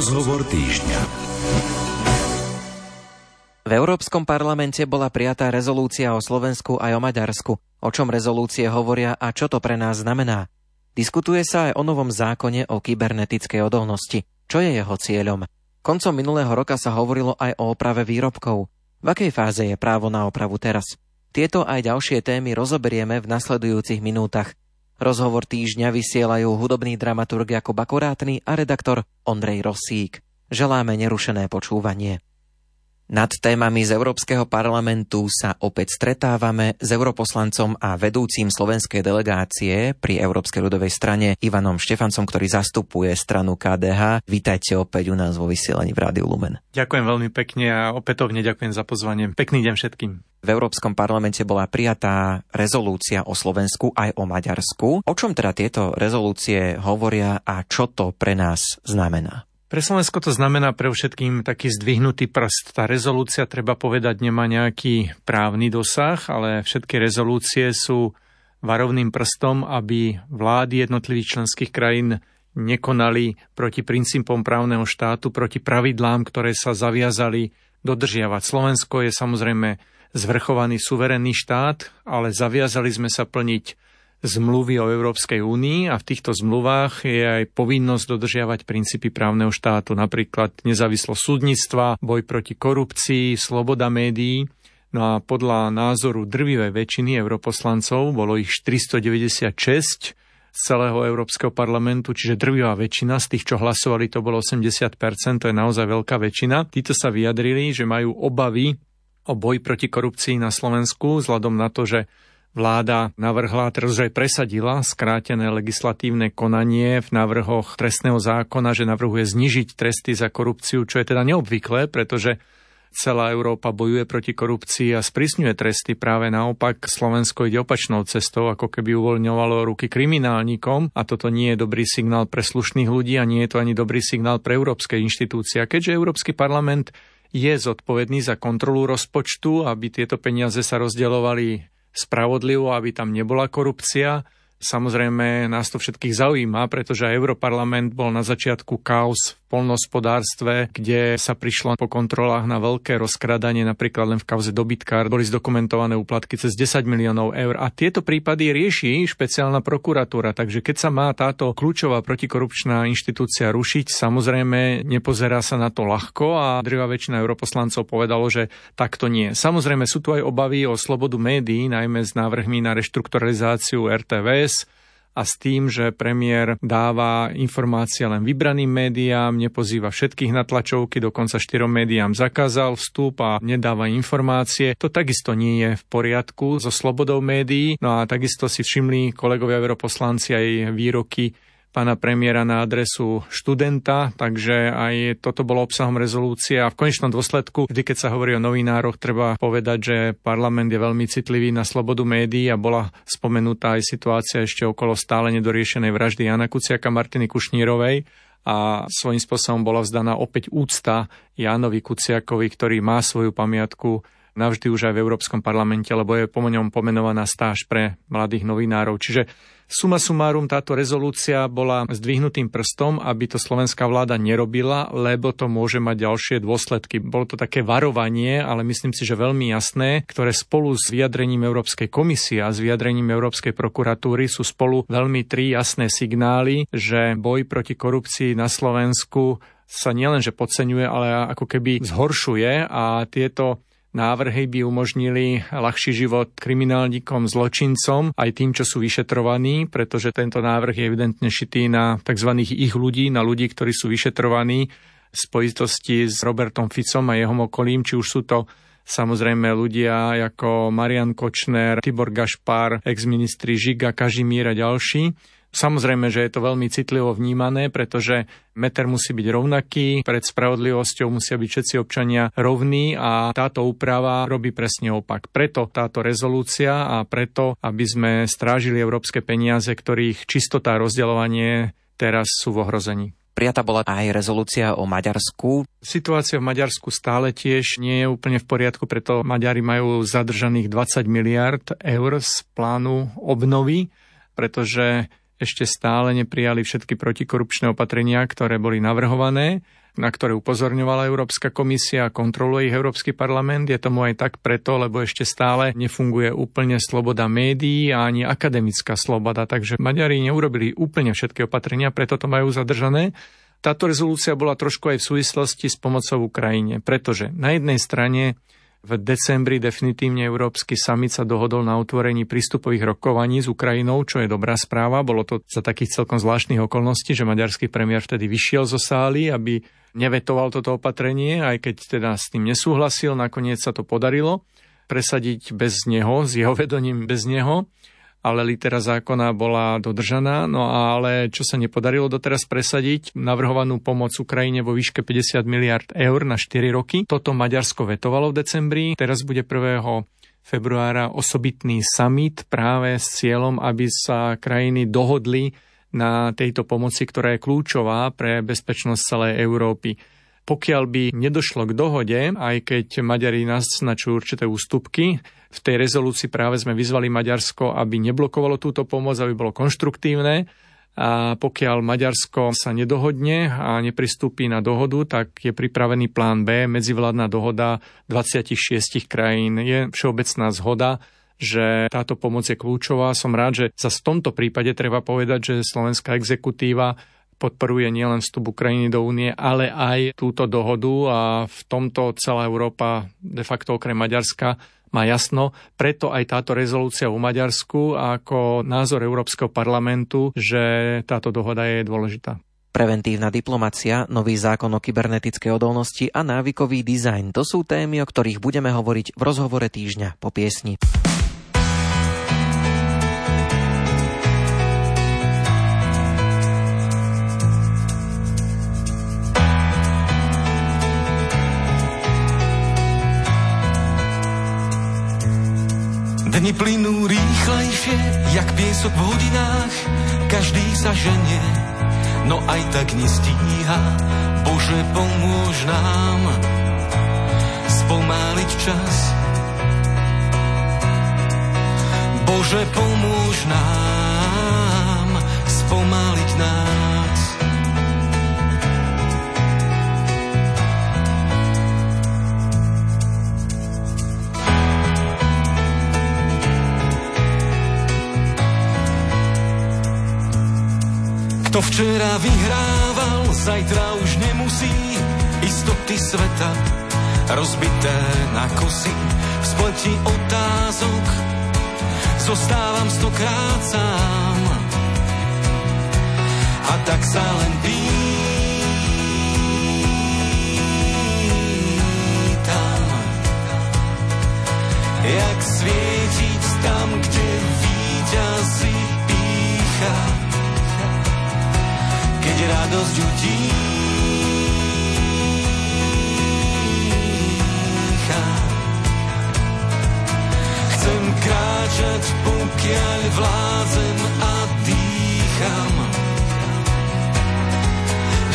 Rozhovor týždňa. V Európskom parlamente bola prijatá rezolúcia o Slovensku aj o Maďarsku. O čom rezolúcie hovoria a čo to pre nás znamená? Diskutuje sa aj o novom zákone o kybernetickej odolnosti. Čo je jeho cieľom? Koncom minulého roka sa hovorilo aj o oprave výrobkov. V akej fáze je právo na opravu teraz? Tieto aj ďalšie témy rozoberieme v nasledujúcich minútach. Rozhovor týždňa vysielajú hudobný dramaturg Jakub Akurátny a redaktor Ondrej Rosík. Želáme nerušené počúvanie. Nad témami z Európskeho parlamentu sa opäť stretávame s europoslancom a vedúcim slovenskej delegácie pri Európskej ľudovej strane Ivanom Štefancom, ktorý zastupuje stranu KDH. Vítajte opäť u nás vo vysielaní v Rádiu Lumen. Ďakujem veľmi pekne a opätovne ďakujem za pozvanie. Pekný deň všetkým. V Európskom parlamente bola prijatá rezolúcia o Slovensku aj o Maďarsku. O čom teda tieto rezolúcie hovoria a čo to pre nás znamená? Pre Slovensko to znamená pre všetkým taký zdvihnutý prst. Tá rezolúcia, treba povedať, nemá nejaký právny dosah, ale všetky rezolúcie sú varovným prstom, aby vlády jednotlivých členských krajín nekonali proti princípom právneho štátu, proti pravidlám, ktoré sa zaviazali dodržiavať. Slovensko je samozrejme zvrchovaný suverénny štát, ale zaviazali sme sa plniť zmluvy o Európskej únii a v týchto zmluvách je aj povinnosť dodržiavať princípy právneho štátu, napríklad nezávislosť súdnictva, boj proti korupcii, sloboda médií. No a podľa názoru drvivej väčšiny europoslancov, bolo ich 496 z celého Európskeho parlamentu, čiže drvivá väčšina z tých, čo hlasovali, to bolo 80%, to je naozaj veľká väčšina. Títo sa vyjadrili, že majú obavy o boj proti korupcii na Slovensku, vzhľadom na to, že Vláda navrhla, teraz aj presadila skrátené legislatívne konanie v návrhoch trestného zákona, že navrhuje znižiť tresty za korupciu, čo je teda neobvyklé, pretože celá Európa bojuje proti korupcii a sprísňuje tresty. Práve naopak Slovensko ide opačnou cestou, ako keby uvoľňovalo ruky kriminálnikom a toto nie je dobrý signál pre slušných ľudí a nie je to ani dobrý signál pre európske inštitúcie. A keďže Európsky parlament je zodpovedný za kontrolu rozpočtu, aby tieto peniaze sa rozdeľovali spravodlivo, aby tam nebola korupcia. Samozrejme, nás to všetkých zaujíma, pretože Europarlament bol na začiatku kaos polnospodárstve, kde sa prišlo po kontrolách na veľké rozkradanie, napríklad len v kauze dobytkár, boli zdokumentované úplatky cez 10 miliónov eur. A tieto prípady rieši špeciálna prokuratúra, takže keď sa má táto kľúčová protikorupčná inštitúcia rušiť, samozrejme nepozerá sa na to ľahko. A drvá väčšina europoslancov povedalo, že takto nie. Samozrejme sú tu aj obavy o slobodu médií, najmä s návrhmi na reštrukturalizáciu RTVS, a s tým, že premiér dáva informácie len vybraným médiám, nepozýva všetkých na tlačovky, dokonca štyrom médiám zakázal vstup a nedáva informácie. To takisto nie je v poriadku so slobodou médií. No a takisto si všimli kolegovia europoslanci aj výroky pána premiéra na adresu študenta, takže aj toto bolo obsahom rezolúcie. A v konečnom dôsledku, vždy keď sa hovorí o novinároch, treba povedať, že parlament je veľmi citlivý na slobodu médií a bola spomenutá aj situácia ešte okolo stále nedoriešenej vraždy Jana Kuciaka Martiny Kušnírovej. A svojím spôsobom bola vzdaná opäť úcta Jánovi Kuciakovi, ktorý má svoju pamiatku navždy už aj v Európskom parlamente, lebo je po ňom pomenovaná stáž pre mladých novinárov. Čiže Suma sumárum táto rezolúcia bola zdvihnutým prstom, aby to slovenská vláda nerobila, lebo to môže mať ďalšie dôsledky. Bolo to také varovanie, ale myslím si, že veľmi jasné, ktoré spolu s vyjadrením Európskej komisie a s vyjadrením Európskej prokuratúry sú spolu veľmi tri jasné signály, že boj proti korupcii na Slovensku sa nielenže podceňuje, ale ako keby zhoršuje a tieto návrhy by umožnili ľahší život kriminálnikom, zločincom, aj tým, čo sú vyšetrovaní, pretože tento návrh je evidentne šitý na tzv. ich ľudí, na ľudí, ktorí sú vyšetrovaní v spojitosti s Robertom Ficom a jeho okolím, či už sú to samozrejme ľudia ako Marian Kočner, Tibor Gašpar, ex-ministri Žiga, Kažimír a ďalší. Samozrejme, že je to veľmi citlivo vnímané, pretože meter musí byť rovnaký, pred spravodlivosťou musia byť všetci občania rovní a táto úprava robí presne opak. Preto táto rezolúcia a preto, aby sme strážili európske peniaze, ktorých čistota a rozdeľovanie teraz sú v ohrození. Prijata bola aj rezolúcia o Maďarsku. Situácia v Maďarsku stále tiež nie je úplne v poriadku, preto Maďari majú zadržaných 20 miliard eur z plánu obnovy, pretože ešte stále neprijali všetky protikorupčné opatrenia, ktoré boli navrhované na ktoré upozorňovala Európska komisia a kontroluje ich Európsky parlament. Je tomu aj tak preto, lebo ešte stále nefunguje úplne sloboda médií a ani akademická sloboda, takže Maďari neurobili úplne všetky opatrenia, preto to majú zadržané. Táto rezolúcia bola trošku aj v súvislosti s pomocou Ukrajine, pretože na jednej strane v decembri definitívne Európsky summit sa dohodol na otvorení prístupových rokovaní s Ukrajinou, čo je dobrá správa. Bolo to za takých celkom zvláštnych okolností, že maďarský premiér vtedy vyšiel zo sály, aby nevetoval toto opatrenie, aj keď teda s tým nesúhlasil. Nakoniec sa to podarilo presadiť bez neho, s jeho vedoním bez neho ale litera zákona bola dodržaná. No ale čo sa nepodarilo doteraz presadiť, navrhovanú pomoc Ukrajine vo výške 50 miliard eur na 4 roky. Toto Maďarsko vetovalo v decembri. Teraz bude 1 februára osobitný summit práve s cieľom, aby sa krajiny dohodli na tejto pomoci, ktorá je kľúčová pre bezpečnosť celej Európy. Pokiaľ by nedošlo k dohode, aj keď Maďari naznačujú určité ústupky, v tej rezolúcii práve sme vyzvali Maďarsko, aby neblokovalo túto pomoc, aby bolo konštruktívne. A pokiaľ Maďarsko sa nedohodne a nepristúpi na dohodu, tak je pripravený plán B, medzivládna dohoda 26 krajín. Je všeobecná zhoda, že táto pomoc je kľúčová. Som rád, že za v tomto prípade treba povedať, že slovenská exekutíva podporuje nielen vstup Ukrajiny do únie, ale aj túto dohodu a v tomto celá Európa, de facto okrem Maďarska, má jasno. Preto aj táto rezolúcia v Maďarsku ako názor Európskeho parlamentu, že táto dohoda je dôležitá. Preventívna diplomacia, nový zákon o kybernetickej odolnosti a návykový dizajn to sú témy, o ktorých budeme hovoriť v rozhovore týždňa po piesni. Dni plynú rýchlejšie, jak piesok v hodinách, každý sa ženie, no aj tak nestíha. Bože, pomôž nám spomáliť čas. Bože, pomôž nám spomáliť nás. Kto včera vyhrával, zajtra už nemusí. Istoty sveta rozbité na kosy. V spleti otázok zostávam stokrát sám. A tak sa len pýtam jak svietiť tam, kde víťazí pícha keď radosť utícha. Chcem kráčať, pokiaľ vládzem a dýcham.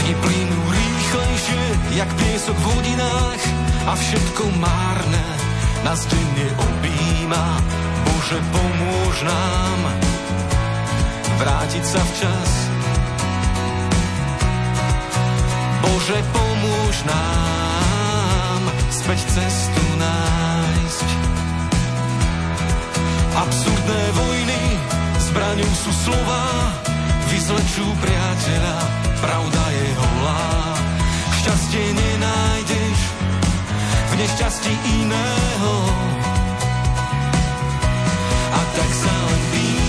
Dni plynú rýchlejšie, jak piesok v hodinách a všetko márne nás denne objíma. Bože, pomôž nám vrátiť sa včas Bože, pomôž nám späť cestu nájsť. Absurdné vojny zbraňou sú slova, vyzlečú priateľa, pravda je holá. Šťastie nenájdeš v nešťastí iného. A tak sa len svietiť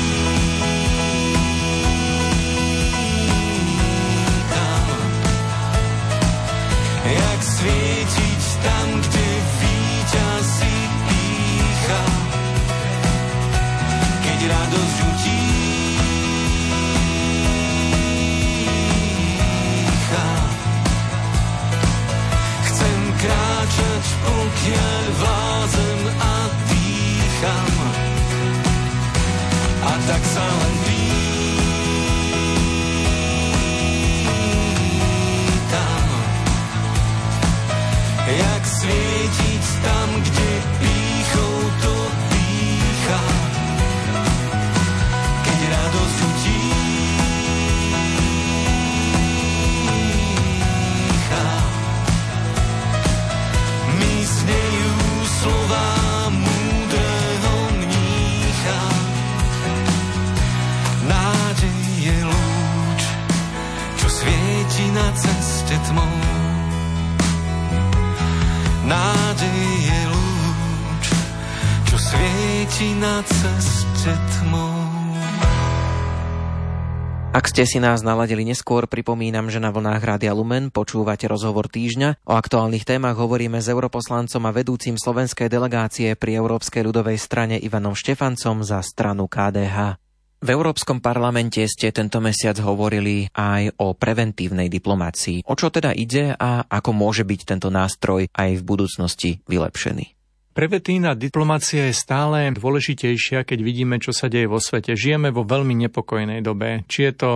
ste si nás naladili neskôr, pripomínam, že na vlnách Rádia Lumen počúvate rozhovor týždňa. O aktuálnych témach hovoríme s europoslancom a vedúcim slovenskej delegácie pri Európskej ľudovej strane Ivanom Štefancom za stranu KDH. V Európskom parlamente ste tento mesiac hovorili aj o preventívnej diplomácii. O čo teda ide a ako môže byť tento nástroj aj v budúcnosti vylepšený? Preventívna diplomácia je stále dôležitejšia, keď vidíme, čo sa deje vo svete. Žijeme vo veľmi nepokojnej dobe. Či je to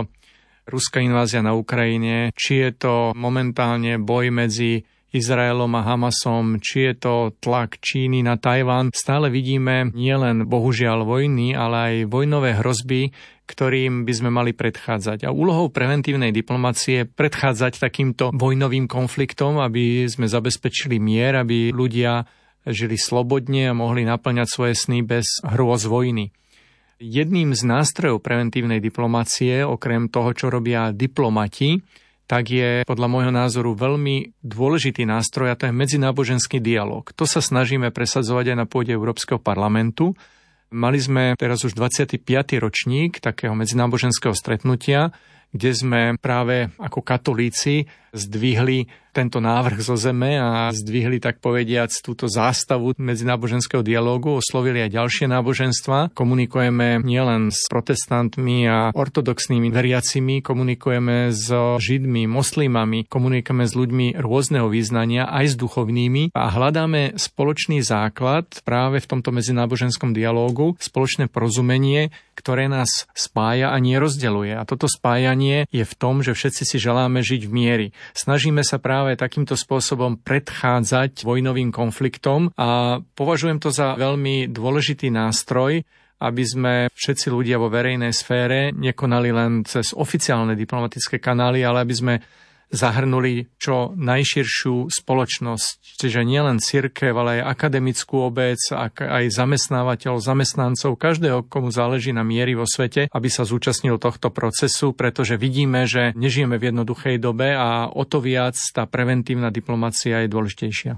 ruská invázia na Ukrajine, či je to momentálne boj medzi Izraelom a Hamasom, či je to tlak Číny na Tajván. Stále vidíme nielen bohužiaľ vojny, ale aj vojnové hrozby, ktorým by sme mali predchádzať. A úlohou preventívnej diplomácie je predchádzať takýmto vojnovým konfliktom, aby sme zabezpečili mier, aby ľudia žili slobodne a mohli naplňať svoje sny bez hrôz vojny. Jedným z nástrojov preventívnej diplomácie, okrem toho, čo robia diplomati, tak je podľa môjho názoru veľmi dôležitý nástroj a to je medzináboženský dialog. To sa snažíme presadzovať aj na pôde Európskeho parlamentu. Mali sme teraz už 25. ročník takého medzináboženského stretnutia, kde sme práve ako katolíci zdvihli tento návrh zo zeme a zdvihli tak povediac túto zástavu medzináboženského dialógu, oslovili aj ďalšie náboženstva. Komunikujeme nielen s protestantmi a ortodoxnými veriacimi, komunikujeme s židmi, moslimami, komunikujeme s ľuďmi rôzneho význania, aj s duchovnými a hľadáme spoločný základ práve v tomto medzináboženskom dialógu, spoločné porozumenie, ktoré nás spája a nerozdeluje. A toto spájanie je v tom, že všetci si želáme žiť v miery. Snažíme sa práve takýmto spôsobom predchádzať vojnovým konfliktom a považujem to za veľmi dôležitý nástroj, aby sme všetci ľudia vo verejnej sfére nekonali len cez oficiálne diplomatické kanály, ale aby sme zahrnuli čo najširšiu spoločnosť, čiže nielen cirkev, ale aj akademickú obec, aj zamestnávateľov, zamestnancov, každého, komu záleží na miery vo svete, aby sa zúčastnil tohto procesu, pretože vidíme, že nežijeme v jednoduchej dobe a o to viac tá preventívna diplomácia je dôležitejšia.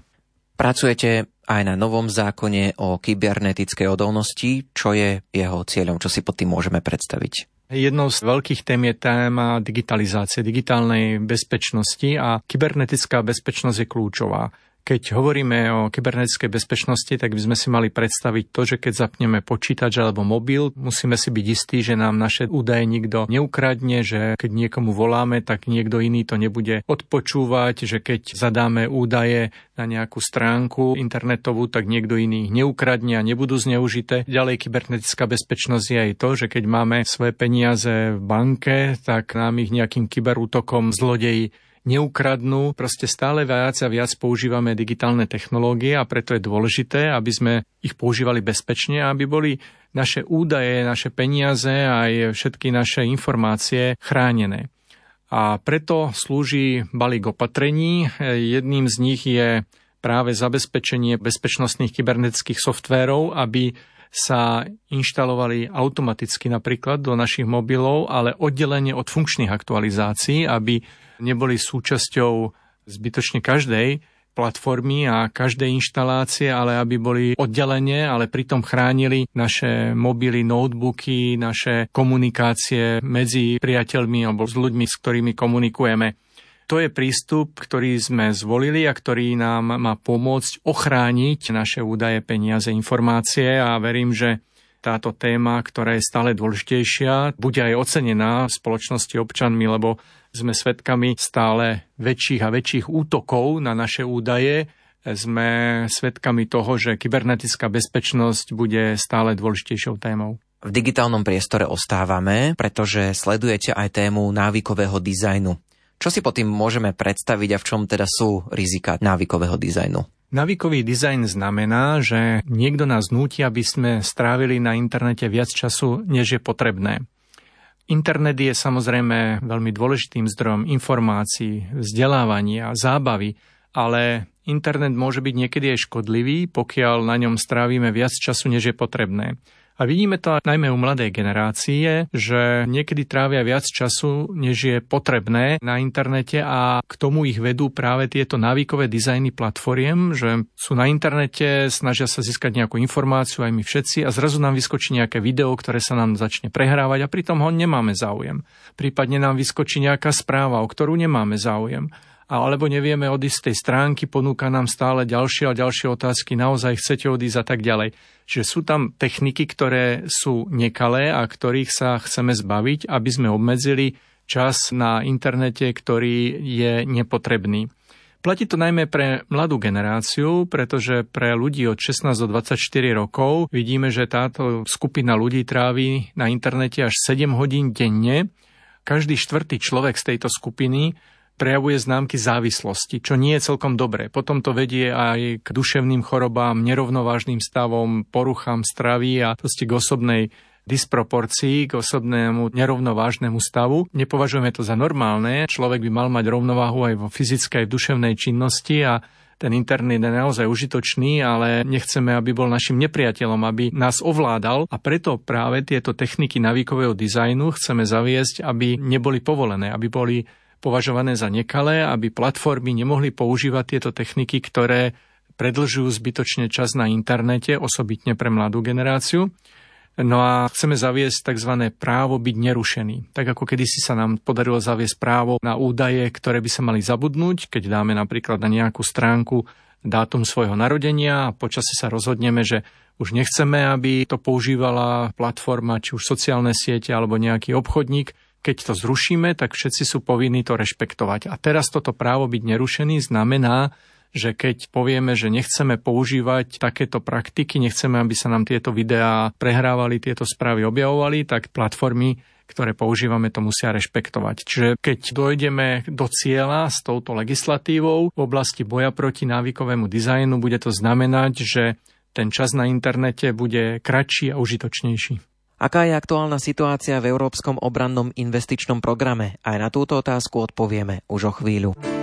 Pracujete aj na novom zákone o kybernetickej odolnosti. Čo je jeho cieľom? Čo si pod tým môžeme predstaviť? Jednou z veľkých tém je téma digitalizácie, digitálnej bezpečnosti a kybernetická bezpečnosť je kľúčová. Keď hovoríme o kybernetickej bezpečnosti, tak by sme si mali predstaviť to, že keď zapneme počítač alebo mobil, musíme si byť istí, že nám naše údaje nikto neukradne, že keď niekomu voláme, tak niekto iný to nebude odpočúvať, že keď zadáme údaje na nejakú stránku internetovú, tak niekto iný ich neukradne a nebudú zneužité. Ďalej kybernetická bezpečnosť je aj to, že keď máme svoje peniaze v banke, tak nám ich nejakým kyberútokom zlodeji neukradnú. Proste stále viac a viac používame digitálne technológie a preto je dôležité, aby sme ich používali bezpečne a aby boli naše údaje, naše peniaze a aj všetky naše informácie chránené. A preto slúži balík opatrení. Jedným z nich je práve zabezpečenie bezpečnostných kybernetických softvérov, aby sa inštalovali automaticky napríklad do našich mobilov, ale oddelenie od funkčných aktualizácií, aby neboli súčasťou zbytočne každej platformy a každej inštalácie, ale aby boli oddelenie, ale pritom chránili naše mobily, notebooky, naše komunikácie medzi priateľmi alebo s ľuďmi, s ktorými komunikujeme. To je prístup, ktorý sme zvolili a ktorý nám má pomôcť ochrániť naše údaje, peniaze, informácie a verím, že táto téma, ktorá je stále dôležitejšia, bude aj ocenená spoločnosti občanmi, lebo sme svedkami stále väčších a väčších útokov na naše údaje. Sme svedkami toho, že kybernetická bezpečnosť bude stále dôležitejšou témou. V digitálnom priestore ostávame, pretože sledujete aj tému návykového dizajnu. Čo si pod tým môžeme predstaviť a v čom teda sú rizika návykového dizajnu? Navykový dizajn znamená, že niekto nás núti, aby sme strávili na internete viac času, než je potrebné. Internet je samozrejme veľmi dôležitým zdrojom informácií, vzdelávania, zábavy, ale internet môže byť niekedy aj škodlivý, pokiaľ na ňom strávime viac času, než je potrebné. A vidíme to najmä u mladej generácie, že niekedy trávia viac času, než je potrebné na internete a k tomu ich vedú práve tieto návykové dizajny platformiem, že sú na internete, snažia sa získať nejakú informáciu aj my všetci a zrazu nám vyskočí nejaké video, ktoré sa nám začne prehrávať a pritom ho nemáme záujem. Prípadne nám vyskočí nejaká správa, o ktorú nemáme záujem alebo nevieme odísť z tej stránky, ponúka nám stále ďalšie a ďalšie otázky, naozaj chcete odísť a tak ďalej. Čiže sú tam techniky, ktoré sú nekalé a ktorých sa chceme zbaviť, aby sme obmedzili čas na internete, ktorý je nepotrebný. Platí to najmä pre mladú generáciu, pretože pre ľudí od 16 do 24 rokov vidíme, že táto skupina ľudí trávi na internete až 7 hodín denne. Každý štvrtý človek z tejto skupiny prejavuje známky závislosti, čo nie je celkom dobré. Potom to vedie aj k duševným chorobám, nerovnovážnym stavom, poruchám stravy a proste k osobnej disproporcii, k osobnému nerovnovážnemu stavu. Nepovažujeme to za normálne. Človek by mal mať rovnováhu aj vo fyzickej, aj v duševnej činnosti a ten internet je naozaj užitočný, ale nechceme, aby bol našim nepriateľom, aby nás ovládal a preto práve tieto techniky navíkového dizajnu chceme zaviesť, aby neboli povolené, aby boli považované za nekalé, aby platformy nemohli používať tieto techniky, ktoré predlžujú zbytočne čas na internete, osobitne pre mladú generáciu. No a chceme zaviesť tzv. právo byť nerušený. Tak ako kedysi sa nám podarilo zaviesť právo na údaje, ktoré by sa mali zabudnúť, keď dáme napríklad na nejakú stránku dátum svojho narodenia a počasie sa rozhodneme, že už nechceme, aby to používala platforma, či už sociálne siete alebo nejaký obchodník, keď to zrušíme, tak všetci sú povinní to rešpektovať. A teraz toto právo byť nerušený znamená, že keď povieme, že nechceme používať takéto praktiky, nechceme, aby sa nám tieto videá prehrávali, tieto správy objavovali, tak platformy, ktoré používame, to musia rešpektovať. Čiže keď dojdeme do cieľa s touto legislatívou v oblasti boja proti návykovému dizajnu, bude to znamenať, že ten čas na internete bude kratší a užitočnejší. Aká je aktuálna situácia v Európskom obrannom investičnom programe? Aj na túto otázku odpovieme už o chvíľu.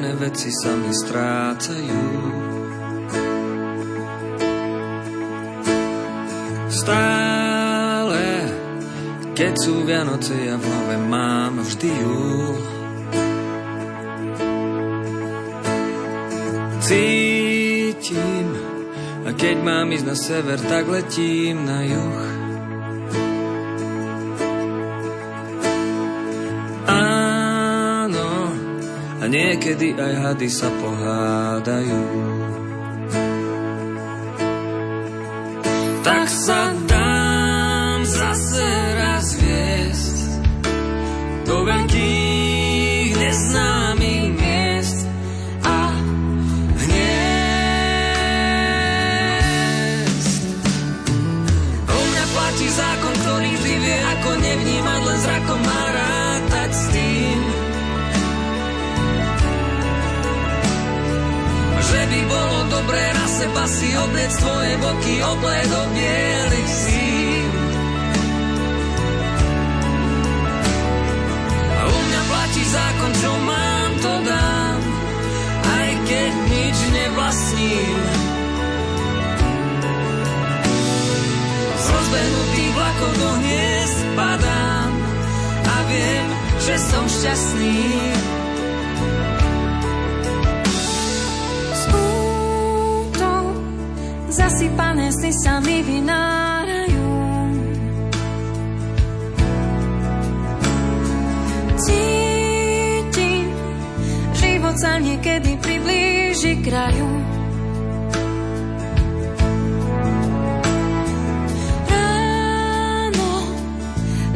Nenájdené veci sa mi strácajú. Stále, keď sú Vianoce, ja v hlave mám vždy júl. Cítim, a keď mám ísť na sever, tak letím na juh. Niekedy aj hady sa pohádajú. Tak sa seba si obliec tvoje boky obledo bielých síl. A u mňa platí zákon, čo mám, to dám, aj keď nič nevlastním. Z rozbehnutých vlakov do hniezd padám a viem, že som šťastný. Zasypané sny sa mi vynárajú. Cítim, život sa niekedy priblíži kraju. Ráno,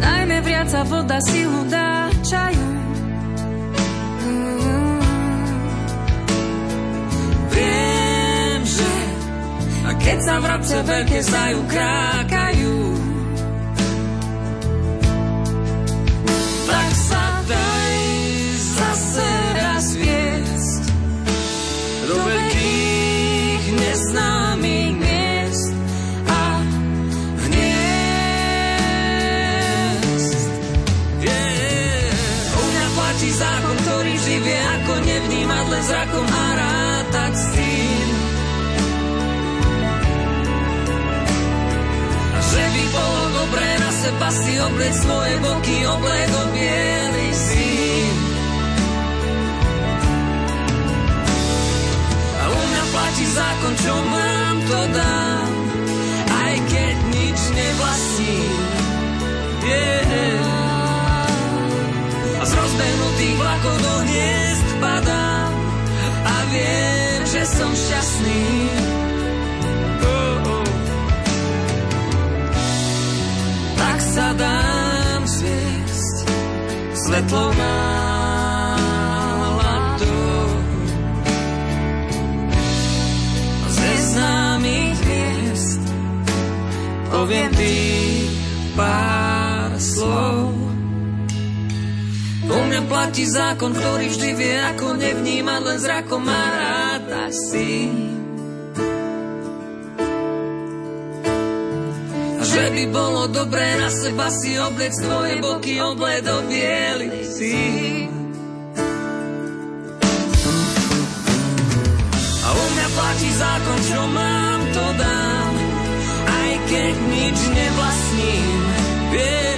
najmä vriaca voda silu dá keď sa vrabce veľké zajú krákajú. Tvoje boky, obledo biely si. A u mňa platí zákon, čo mám, to dám, aj keď nič nevlastním. Yeah.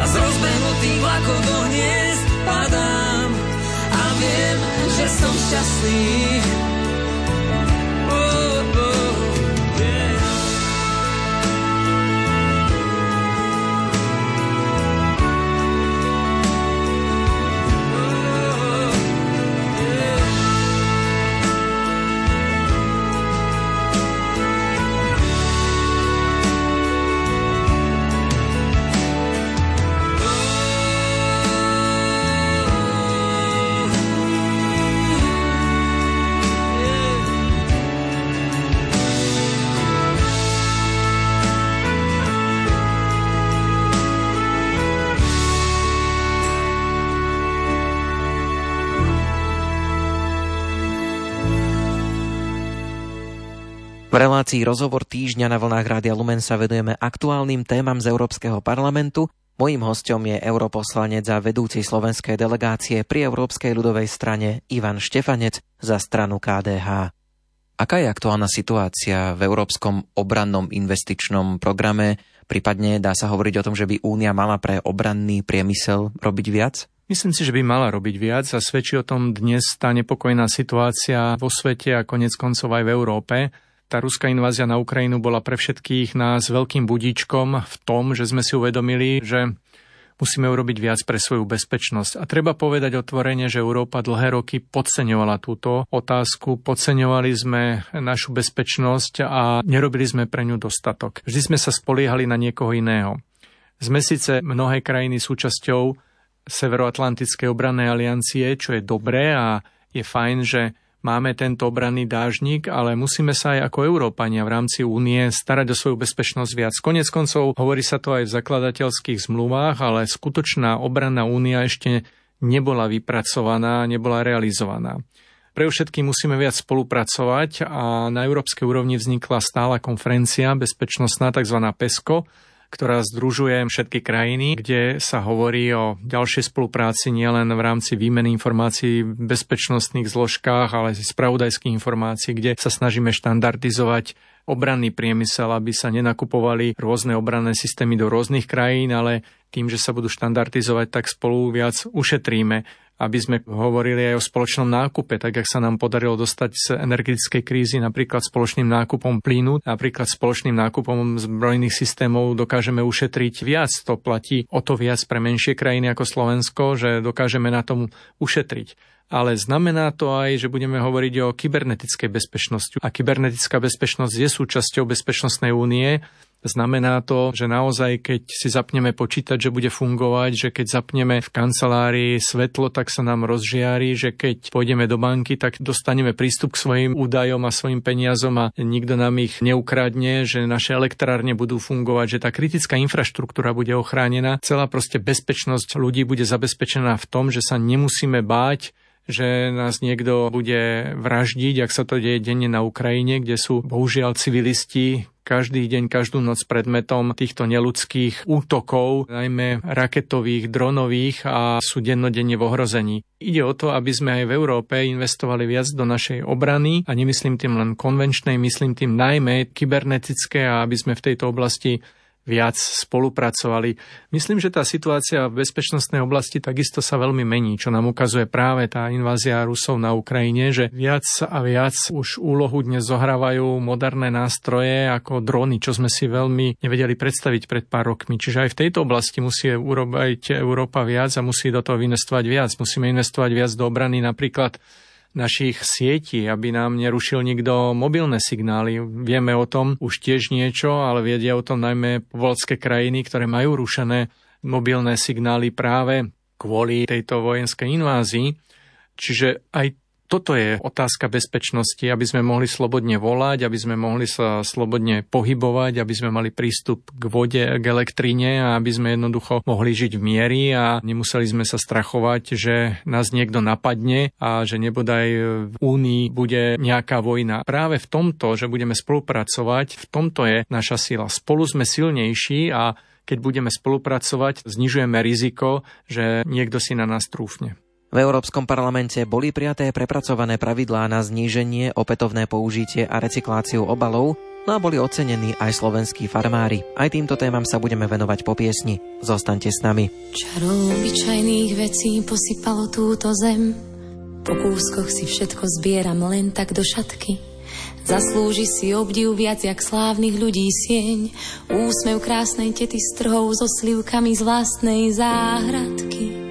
A z rozbehnutých vlakov do hniezd padám a viem, že som šťastný. V relácii Rozhovor týždňa na vlnách Rádia Lumen sa vedujeme aktuálnym témam z Európskeho parlamentu. Mojím hostom je europoslanec a vedúci slovenskej delegácie pri Európskej ľudovej strane Ivan Štefanec za stranu KDH. Aká je aktuálna situácia v Európskom obrannom investičnom programe? Prípadne dá sa hovoriť o tom, že by Únia mala pre obranný priemysel robiť viac? Myslím si, že by mala robiť viac a svedčí o tom dnes tá nepokojná situácia vo svete a konec koncov aj v Európe. Tá ruská invázia na Ukrajinu bola pre všetkých nás veľkým budíčkom v tom, že sme si uvedomili, že musíme urobiť viac pre svoju bezpečnosť. A treba povedať otvorene, že Európa dlhé roky podceňovala túto otázku, podceňovali sme našu bezpečnosť a nerobili sme pre ňu dostatok. Vždy sme sa spoliehali na niekoho iného. Sme síce mnohé krajiny súčasťou Severoatlantickej obrannej aliancie, čo je dobré a je fajn, že máme tento obranný dážnik, ale musíme sa aj ako Európania v rámci únie starať o svoju bezpečnosť viac. Konec koncov hovorí sa to aj v zakladateľských zmluvách, ale skutočná obranná únia ešte nebola vypracovaná, nebola realizovaná. Pre všetky musíme viac spolupracovať a na európskej úrovni vznikla stála konferencia bezpečnostná, tzv. PESCO, ktorá združuje všetky krajiny, kde sa hovorí o ďalšej spolupráci nielen v rámci výmeny informácií v bezpečnostných zložkách, ale aj spravodajských informácií, kde sa snažíme štandardizovať obranný priemysel, aby sa nenakupovali rôzne obranné systémy do rôznych krajín, ale tým, že sa budú štandardizovať, tak spolu viac ušetríme aby sme hovorili aj o spoločnom nákupe, tak jak sa nám podarilo dostať z energetickej krízy napríklad spoločným nákupom plynu, napríklad spoločným nákupom zbrojných systémov dokážeme ušetriť viac. To platí o to viac pre menšie krajiny ako Slovensko, že dokážeme na tom ušetriť ale znamená to aj, že budeme hovoriť o kybernetickej bezpečnosti. A kybernetická bezpečnosť je súčasťou Bezpečnostnej únie Znamená to, že naozaj, keď si zapneme počítať, že bude fungovať, že keď zapneme v kancelárii svetlo, tak sa nám rozžiari, že keď pôjdeme do banky, tak dostaneme prístup k svojim údajom a svojim peniazom a nikto nám ich neukradne, že naše elektrárne budú fungovať, že tá kritická infraštruktúra bude ochránená. Celá proste bezpečnosť ľudí bude zabezpečená v tom, že sa nemusíme báť, že nás niekto bude vraždiť, ak sa to deje denne na Ukrajine, kde sú bohužiaľ civilisti každý deň, každú noc predmetom týchto neludských útokov, najmä raketových, dronových a sú dennodenne v ohrození. Ide o to, aby sme aj v Európe investovali viac do našej obrany a nemyslím tým len konvenčnej, myslím tým najmä kybernetické a aby sme v tejto oblasti viac spolupracovali. Myslím, že tá situácia v bezpečnostnej oblasti takisto sa veľmi mení, čo nám ukazuje práve tá invázia Rusov na Ukrajine, že viac a viac už úlohu dnes zohrávajú moderné nástroje ako drony, čo sme si veľmi nevedeli predstaviť pred pár rokmi. Čiže aj v tejto oblasti musí urobiť Európa viac a musí do toho investovať viac. Musíme investovať viac do obrany napríklad našich sietí, aby nám nerušil nikto mobilné signály. Vieme o tom už tiež niečo, ale vedia o tom najmä povolské krajiny, ktoré majú rušené mobilné signály práve kvôli tejto vojenskej invázii. Čiže aj toto je otázka bezpečnosti, aby sme mohli slobodne volať, aby sme mohli sa slobodne pohybovať, aby sme mali prístup k vode, k elektrine a aby sme jednoducho mohli žiť v miery a nemuseli sme sa strachovať, že nás niekto napadne a že nebodaj v Únii bude nejaká vojna. Práve v tomto, že budeme spolupracovať, v tomto je naša sila. Spolu sme silnejší a keď budeme spolupracovať, znižujeme riziko, že niekto si na nás trúfne. V Európskom parlamente boli prijaté prepracované pravidlá na zníženie, opätovné použitie a recykláciu obalov, no a boli ocenení aj slovenskí farmári. Aj týmto témam sa budeme venovať po piesni. Zostaňte s nami. Čarou obyčajných vecí posypalo túto zem. Po kúskoch si všetko zbieram len tak do šatky. Zaslúži si obdiv viac jak slávnych ľudí sieň. Úsmev krásnej tety s trhou so slivkami z vlastnej záhradky.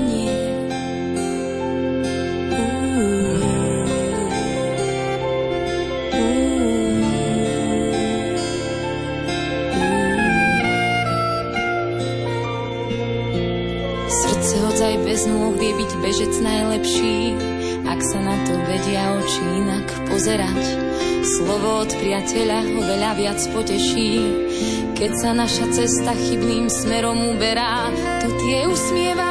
Pozerať. Slovo od priateľa oveľa viac poteší, keď sa naša cesta chybným smerom uberá, to tie usmievavé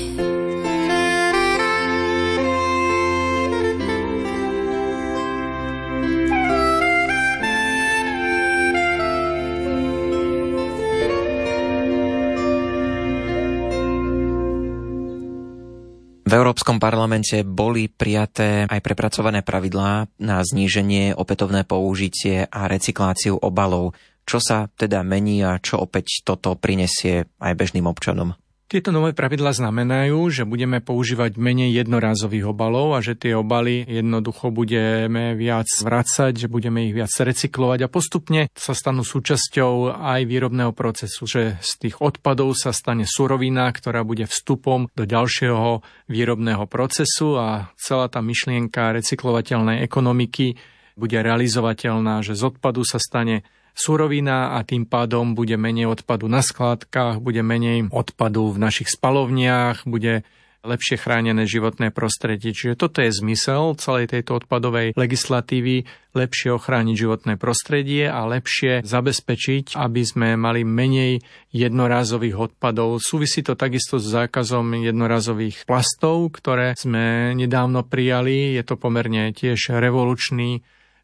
Európskom parlamente boli prijaté aj prepracované pravidlá na zníženie, opätovné použitie a recykláciu obalov. Čo sa teda mení a čo opäť toto prinesie aj bežným občanom? Tieto nové pravidla znamenajú, že budeme používať menej jednorázových obalov a že tie obaly jednoducho budeme viac vracať, že budeme ich viac recyklovať a postupne sa stanú súčasťou aj výrobného procesu, že z tých odpadov sa stane surovina, ktorá bude vstupom do ďalšieho výrobného procesu a celá tá myšlienka recyklovateľnej ekonomiky bude realizovateľná, že z odpadu sa stane surovina a tým pádom bude menej odpadu na skládkach, bude menej odpadu v našich spalovniach, bude lepšie chránené životné prostredie. Čiže toto je zmysel celej tejto odpadovej legislatívy, lepšie ochrániť životné prostredie a lepšie zabezpečiť, aby sme mali menej jednorázových odpadov. Súvisí to takisto s zákazom jednorázových plastov, ktoré sme nedávno prijali. Je to pomerne tiež revolučný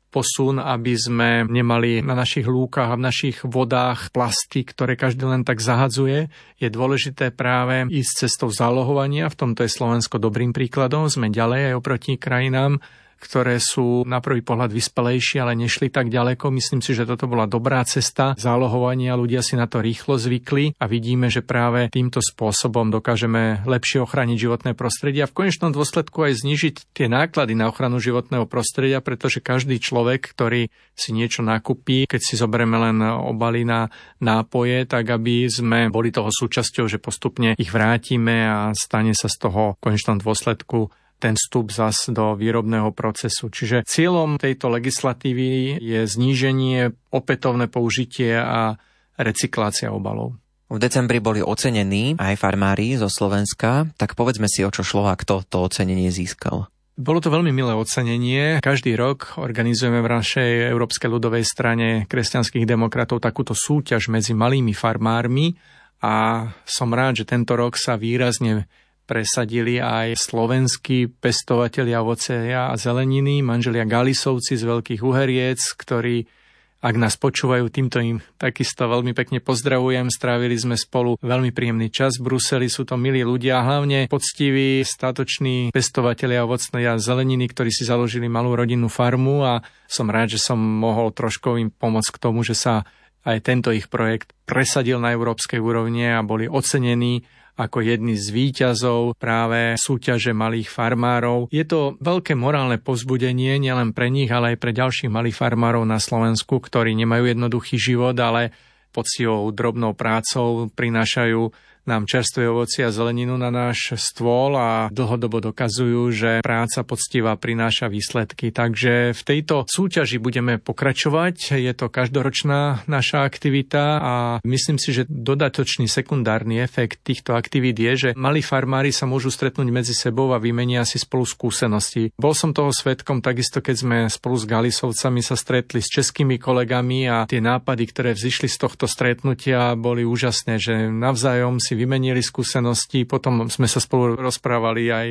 posun, aby sme nemali na našich lúkach a v našich vodách plasty, ktoré každý len tak zahadzuje. Je dôležité práve ísť cestou zálohovania. V tomto je Slovensko dobrým príkladom. Sme ďalej aj oproti krajinám, ktoré sú na prvý pohľad vyspelejšie, ale nešli tak ďaleko. Myslím si, že toto bola dobrá cesta zálohovania. Ľudia si na to rýchlo zvykli a vidíme, že práve týmto spôsobom dokážeme lepšie ochrániť životné prostredie a v konečnom dôsledku aj znižiť tie náklady na ochranu životného prostredia, pretože každý človek, ktorý si niečo nakupí, keď si zoberieme len obaly na nápoje, tak aby sme boli toho súčasťou, že postupne ich vrátime a stane sa z toho v konečnom dôsledku ten vstup zas do výrobného procesu. Čiže cieľom tejto legislatívy je zníženie, opätovné použitie a recyklácia obalov. V decembri boli ocenení aj farmári zo Slovenska, tak povedzme si, o čo šlo a kto to ocenenie získal. Bolo to veľmi milé ocenenie. Každý rok organizujeme v našej Európskej ľudovej strane kresťanských demokratov takúto súťaž medzi malými farmármi a som rád, že tento rok sa výrazne presadili aj slovenskí pestovatelia ovoceja a zeleniny, manželia Galisovci z Veľkých Uheriec, ktorí ak nás počúvajú, týmto im takisto veľmi pekne pozdravujem. Strávili sme spolu veľmi príjemný čas v Bruseli. Sú to milí ľudia, hlavne poctiví, statoční pestovatelia ovocnej a zeleniny, ktorí si založili malú rodinnú farmu a som rád, že som mohol trošku im pomôcť k tomu, že sa aj tento ich projekt presadil na európskej úrovni a boli ocenení ako jedni z výťazov práve súťaže malých farmárov. Je to veľké morálne pozbudenie nielen pre nich, ale aj pre ďalších malých farmárov na Slovensku, ktorí nemajú jednoduchý život, ale poctivou drobnou prácou prinášajú nám čerstvé ovoci a zeleninu na náš stôl a dlhodobo dokazujú, že práca poctivá prináša výsledky. Takže v tejto súťaži budeme pokračovať. Je to každoročná naša aktivita a myslím si, že dodatočný sekundárny efekt týchto aktivít je, že malí farmári sa môžu stretnúť medzi sebou a vymenia si spolu skúsenosti. Bol som toho svetkom takisto, keď sme spolu s Galisovcami sa stretli s českými kolegami a tie nápady, ktoré vzýšli z tohto stretnutia, boli úžasné, že navzájom si vymenili skúsenosti, potom sme sa spolu rozprávali aj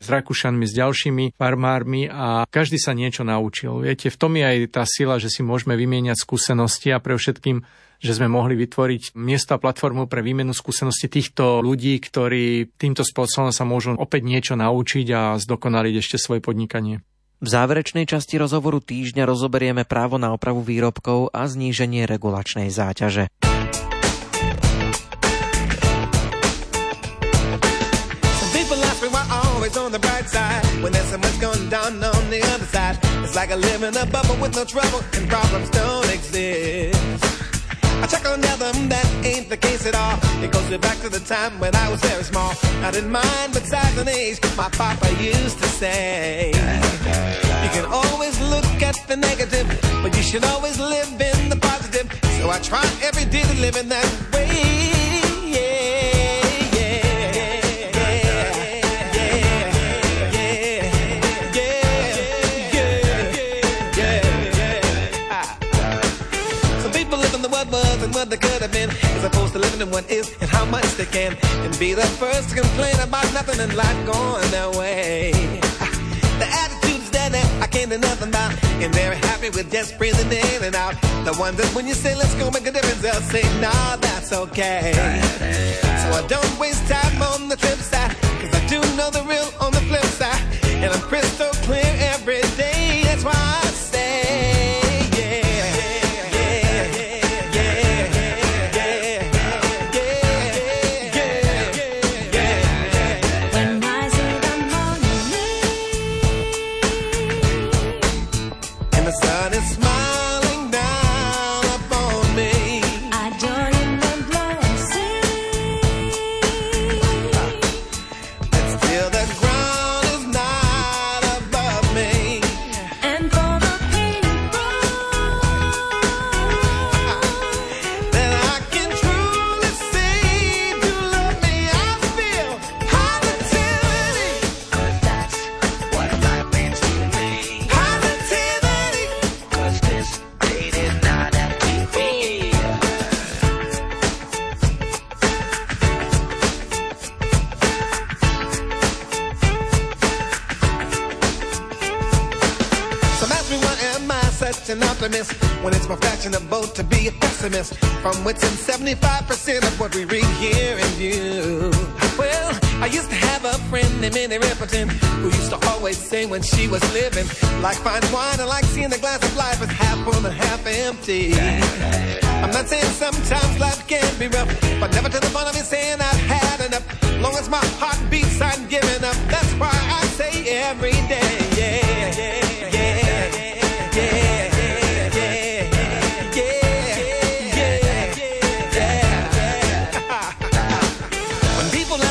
s Rakúšanmi, s ďalšími farmármi a každý sa niečo naučil. Viete, v tom je aj tá sila, že si môžeme vymieňať skúsenosti a pre všetkým, že sme mohli vytvoriť miesto a platformu pre výmenu skúsenosti týchto ľudí, ktorí týmto spôsobom sa môžu opäť niečo naučiť a zdokonaliť ešte svoje podnikanie. V záverečnej časti rozhovoru týždňa rozoberieme právo na opravu výrobkov a zníženie regulačnej záťaže. Always on the bright side when there's so much going down on the other side. It's like I live in a bubble with no trouble and problems don't exist. I check on them, that ain't the case at all. It goes back to the time when I was very small. I didn't mind, but size and age, my papa used to say. You can always look at the negative, but you should always live in the positive. So I try every day to live in that way. As opposed to living in what is and how much they can, and be the first to complain about nothing in life going their way. The attitude is that I can't do nothing about, and they're happy with just breathing in and out. The ones that when you say let's go make a difference, they'll say nah, that's okay. So I don't waste time on the trip side, cause I do know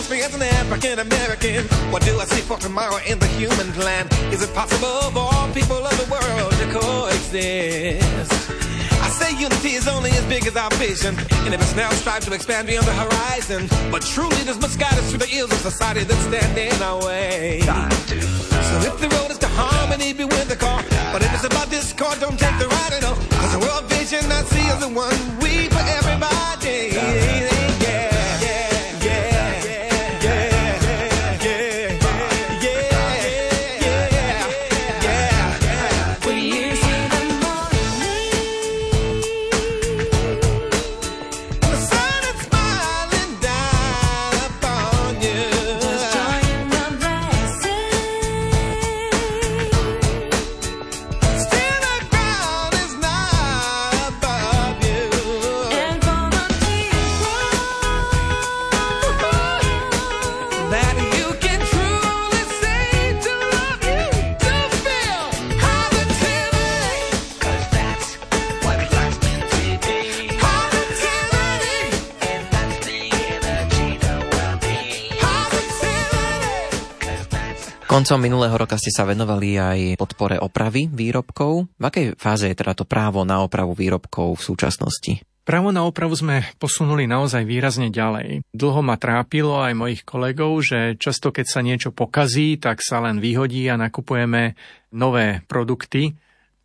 me as an African American. What do I see for tomorrow in the human plan? Is it possible for all people of the world to coexist? I say unity is only as big as our vision, and if it's now strive to expand beyond the horizon. But truly, there's must guide us through the ills of society that stand in our way. So if the road is to harmony, be with the car. But if it's about discord, don't take the ride at all. Cause the world vision I see is the one we for everybody. Koncom minulého roka ste sa venovali aj podpore opravy výrobkov. V akej fáze je teda to právo na opravu výrobkov v súčasnosti? Právo na opravu sme posunuli naozaj výrazne ďalej. Dlho ma trápilo aj mojich kolegov, že často keď sa niečo pokazí, tak sa len vyhodí a nakupujeme nové produkty,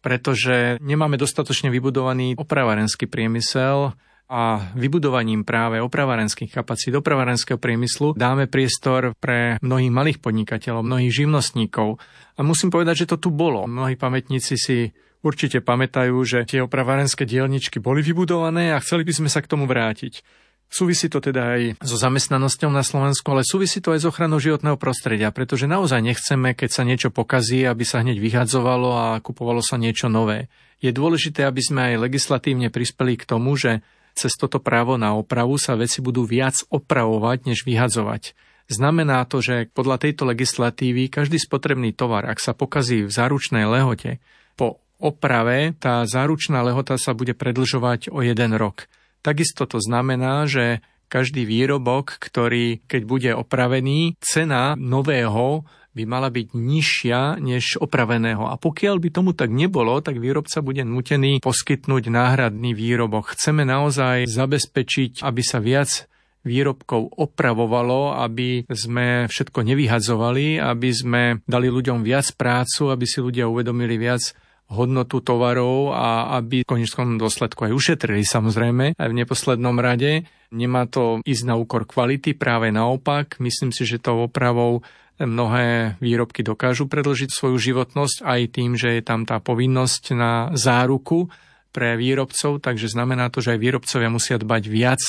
pretože nemáme dostatočne vybudovaný opravárenský priemysel, a vybudovaním práve opravárenských kapacít opravárenského priemyslu dáme priestor pre mnohých malých podnikateľov, mnohých živnostníkov. A musím povedať, že to tu bolo. Mnohí pamätníci si určite pamätajú, že tie opravárenské dielničky boli vybudované a chceli by sme sa k tomu vrátiť. Súvisí to teda aj so zamestnanosťou na Slovensku, ale súvisí to aj s ochranou životného prostredia, pretože naozaj nechceme, keď sa niečo pokazí, aby sa hneď vyhadzovalo a kupovalo sa niečo nové. Je dôležité, aby sme aj legislatívne prispeli k tomu, že cez toto právo na opravu sa veci budú viac opravovať, než vyhadzovať. Znamená to, že podľa tejto legislatívy každý spotrebný tovar, ak sa pokazí v záručnej lehote, po oprave tá záručná lehota sa bude predlžovať o jeden rok. Takisto to znamená, že každý výrobok, ktorý keď bude opravený, cena nového by mala byť nižšia než opraveného. A pokiaľ by tomu tak nebolo, tak výrobca bude nutený poskytnúť náhradný výrobok. Chceme naozaj zabezpečiť, aby sa viac výrobkov opravovalo, aby sme všetko nevyhadzovali, aby sme dali ľuďom viac prácu, aby si ľudia uvedomili viac hodnotu tovarov a aby v konečnom dôsledku aj ušetrili samozrejme aj v neposlednom rade. Nemá to ísť na úkor kvality, práve naopak. Myslím si, že to opravou Mnohé výrobky dokážu predlžiť svoju životnosť aj tým, že je tam tá povinnosť na záruku pre výrobcov, takže znamená to, že aj výrobcovia musia dbať viac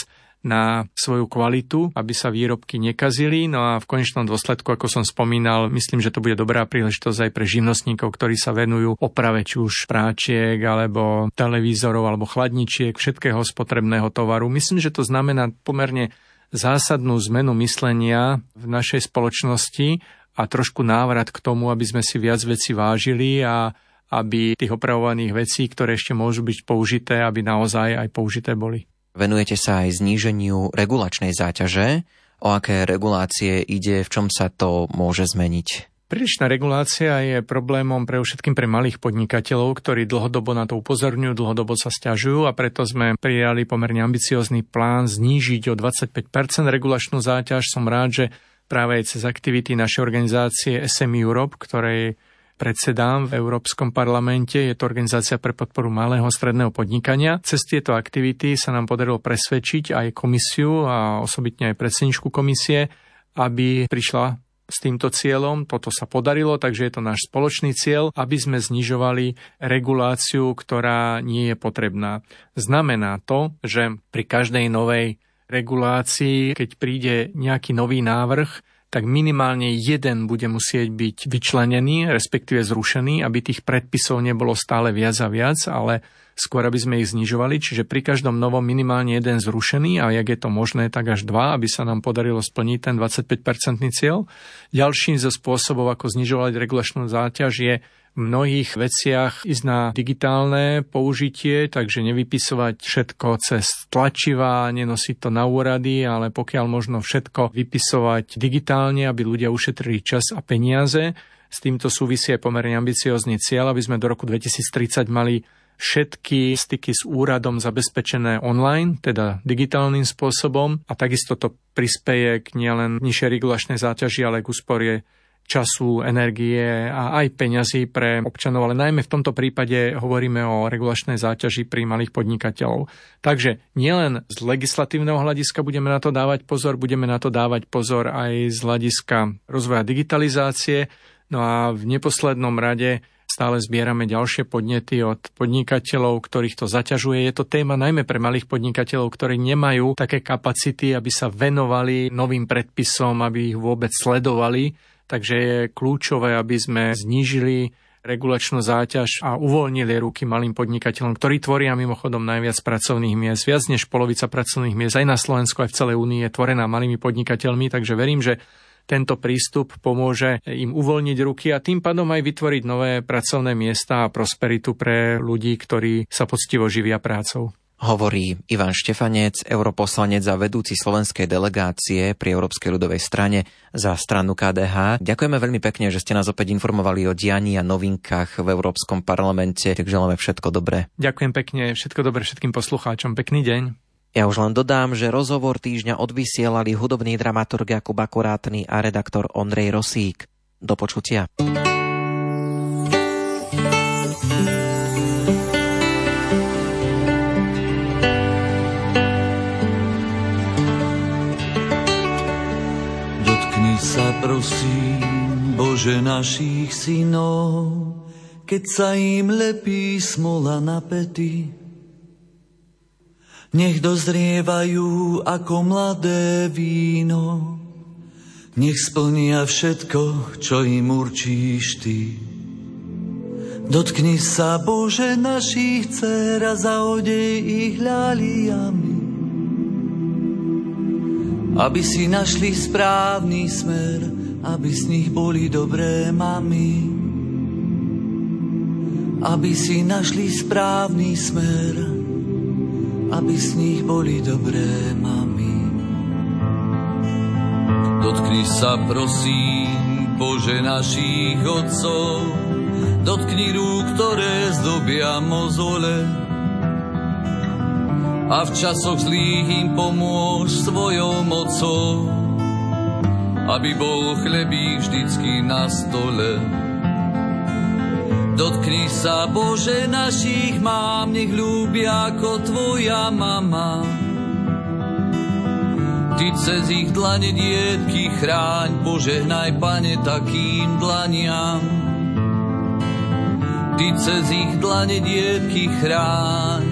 na svoju kvalitu, aby sa výrobky nekazili. No a v konečnom dôsledku, ako som spomínal, myslím, že to bude dobrá príležitosť aj pre živnostníkov, ktorí sa venujú oprave či už práčiek alebo televízorov alebo chladničiek, všetkého spotrebného tovaru. Myslím, že to znamená pomerne zásadnú zmenu myslenia v našej spoločnosti a trošku návrat k tomu, aby sme si viac veci vážili a aby tých opravovaných vecí, ktoré ešte môžu byť použité, aby naozaj aj použité boli. Venujete sa aj zníženiu regulačnej záťaže. O aké regulácie ide, v čom sa to môže zmeniť? Prílišná regulácia je problémom pre všetkým pre malých podnikateľov, ktorí dlhodobo na to upozorňujú, dlhodobo sa stiažujú a preto sme prijali pomerne ambiciózny plán znížiť o 25% regulačnú záťaž. Som rád, že práve aj cez aktivity našej organizácie SM Europe, ktorej predsedám v Európskom parlamente. Je to organizácia pre podporu malého stredného podnikania. Cez tieto aktivity sa nám podarilo presvedčiť aj komisiu a osobitne aj predsedničku komisie, aby prišla s týmto cieľom. Toto sa podarilo, takže je to náš spoločný cieľ, aby sme znižovali reguláciu, ktorá nie je potrebná. Znamená to, že pri každej novej regulácii, keď príde nejaký nový návrh, tak minimálne jeden bude musieť byť vyčlenený, respektíve zrušený, aby tých predpisov nebolo stále viac a viac, ale skôr aby sme ich znižovali, čiže pri každom novom minimálne jeden zrušený a jak je to možné, tak až dva, aby sa nám podarilo splniť ten 25-percentný cieľ. Ďalším zo spôsobov, ako znižovať regulačnú záťaž je mnohých veciach ísť na digitálne použitie, takže nevypisovať všetko cez tlačiva, nenosiť to na úrady, ale pokiaľ možno všetko vypisovať digitálne, aby ľudia ušetrili čas a peniaze. S týmto súvisí aj pomerne ambiciózny cieľ, aby sme do roku 2030 mali všetky styky s úradom zabezpečené online, teda digitálnym spôsobom a takisto to prispieje k nielen nižšej regulačnej záťaži, ale k úsporie času, energie a aj peňazí pre občanov, ale najmä v tomto prípade hovoríme o regulačnej záťaži pri malých podnikateľov. Takže nielen z legislatívneho hľadiska budeme na to dávať pozor, budeme na to dávať pozor aj z hľadiska rozvoja digitalizácie, no a v neposlednom rade stále zbierame ďalšie podnety od podnikateľov, ktorých to zaťažuje. Je to téma najmä pre malých podnikateľov, ktorí nemajú také kapacity, aby sa venovali novým predpisom, aby ich vôbec sledovali Takže je kľúčové, aby sme znížili regulačnú záťaž a uvoľnili ruky malým podnikateľom, ktorí tvoria mimochodom najviac pracovných miest. Viac než polovica pracovných miest aj na Slovensku, aj v celej únii je tvorená malými podnikateľmi, takže verím, že tento prístup pomôže im uvoľniť ruky a tým pádom aj vytvoriť nové pracovné miesta a prosperitu pre ľudí, ktorí sa poctivo živia prácou. Hovorí Ivan Štefanec, europoslanec a vedúci slovenskej delegácie pri Európskej ľudovej strane za stranu KDH. Ďakujeme veľmi pekne, že ste nás opäť informovali o dianí a novinkách v Európskom parlamente. Tak želáme všetko dobré. Ďakujem pekne, všetko dobré všetkým poslucháčom. Pekný deň. Ja už len dodám, že rozhovor týždňa odvysielali hudobný dramaturg Jakub Akurátny a redaktor Ondrej Rosík. Do počutia. Prosím, Bože našich synov, keď sa im lepí smola na pety. Nech dozrievajú ako mladé víno, nech splnia všetko, čo im určíš Ty. Dotkni sa, Bože, našich dcer a zaodej ich ľaliami aby si našli správny smer, aby z nich boli dobré mamy. Aby si našli správny smer, aby z nich boli dobré mamy. Dotkni sa prosím, Bože našich otcov, dotkni rúk, ktoré zdobia mozole, a v časoch zlých im pomôž svojou mocou, aby bol chlebík vždycky na stole. Dotkni sa, Bože, našich mám, nech ľúbia ako tvoja mama. Ty cez ich dlane dietky chráň, požehnaj, Pane, takým dlaniam. Ty cez ich dlane dietky chráň,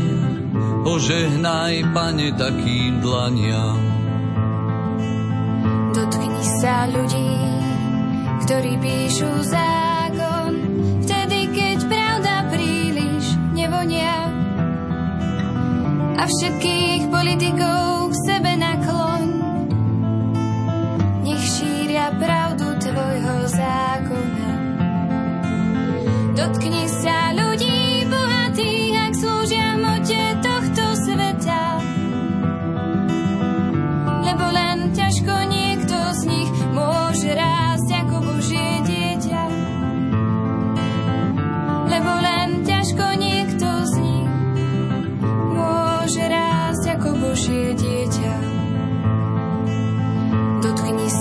Požehnaj, Pane, takým dlaniam. Dotkni sa ľudí, ktorí píšu zákon, vtedy, keď pravda príliš nevonia. A všetkých politikov k sebe nakloň, nech šíria pravdu tvojho zákona. Dotkni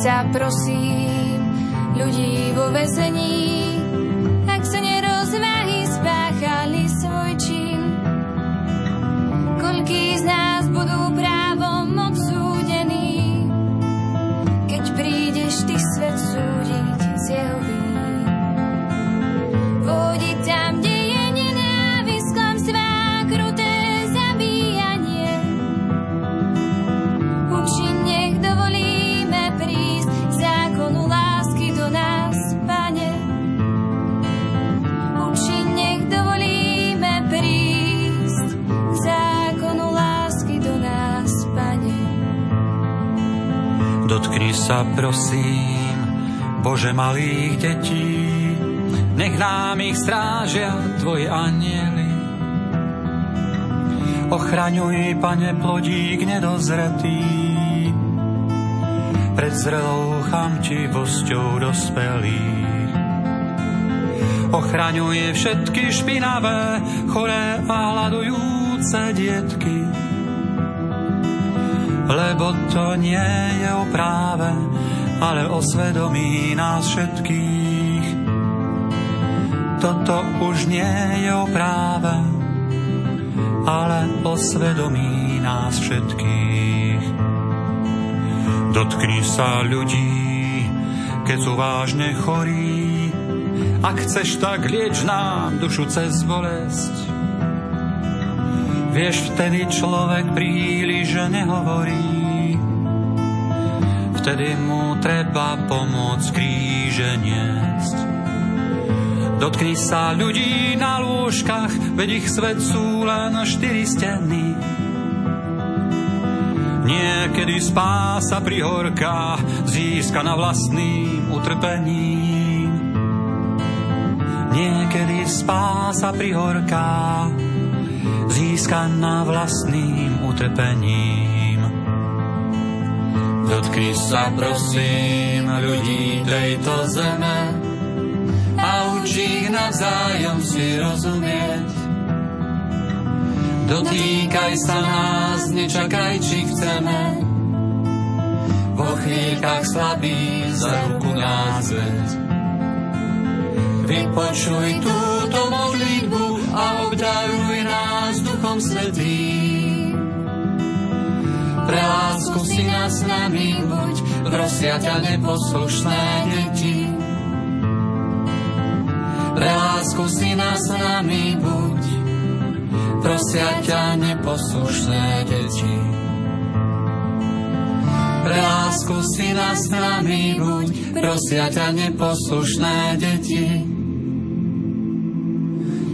Sa, prosím, ľudí vo vezení, ak sa nerozvahy spáchali svoj čin. Koľký z nás budú právom odsúdení, keď prídeš ty svet súdiť z jeho vín. Bože malých detí, nech nám ich strážia Tvoji anieli. Ochraňuj, Pane, plodík nedozretý, pred zrelou chamtivosťou dospelých. Ochraňuje všetky špinavé, choré a hľadujúce dietky, lebo to nie je o práve, ale o svedomí nás všetkých. Toto už nie je o práve, ale o svedomí nás všetkých. Dotkni sa ľudí, keď sú vážne chorí, ak chceš, tak lieč nám dušu cez bolesť. Vieš, vtedy človek príliš nehovorí, vtedy mu treba pomôcť kríže niesť. Dotkni sa ľudí na lôžkach, veď ich svet sú len štyri steny. Niekedy spása pri horkách získa na vlastným utrpením. Niekedy spása pri horkách získaná vlastným utrpením. Dotkni sa prosím ľudí tejto zeme a učí ich navzájom si rozumieť. Dotýkaj sa nás, nečakaj, či chceme. Vo chvíľkach slabý za ruku nás veď. Vypočuj túto modlitbu a obdaruj nás Duchom Svetým. Pre lásku si nás nami buď, prosia ťa neposlušné deti. Pre lásku si nás nami buď, prosia ťa neposlušné deti. Pre lásku si nás nami buď, prosia ťa neposlušné deti.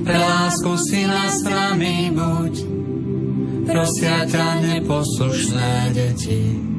Pre lásku si nás nami buď, prosia ťa neposlušné deti.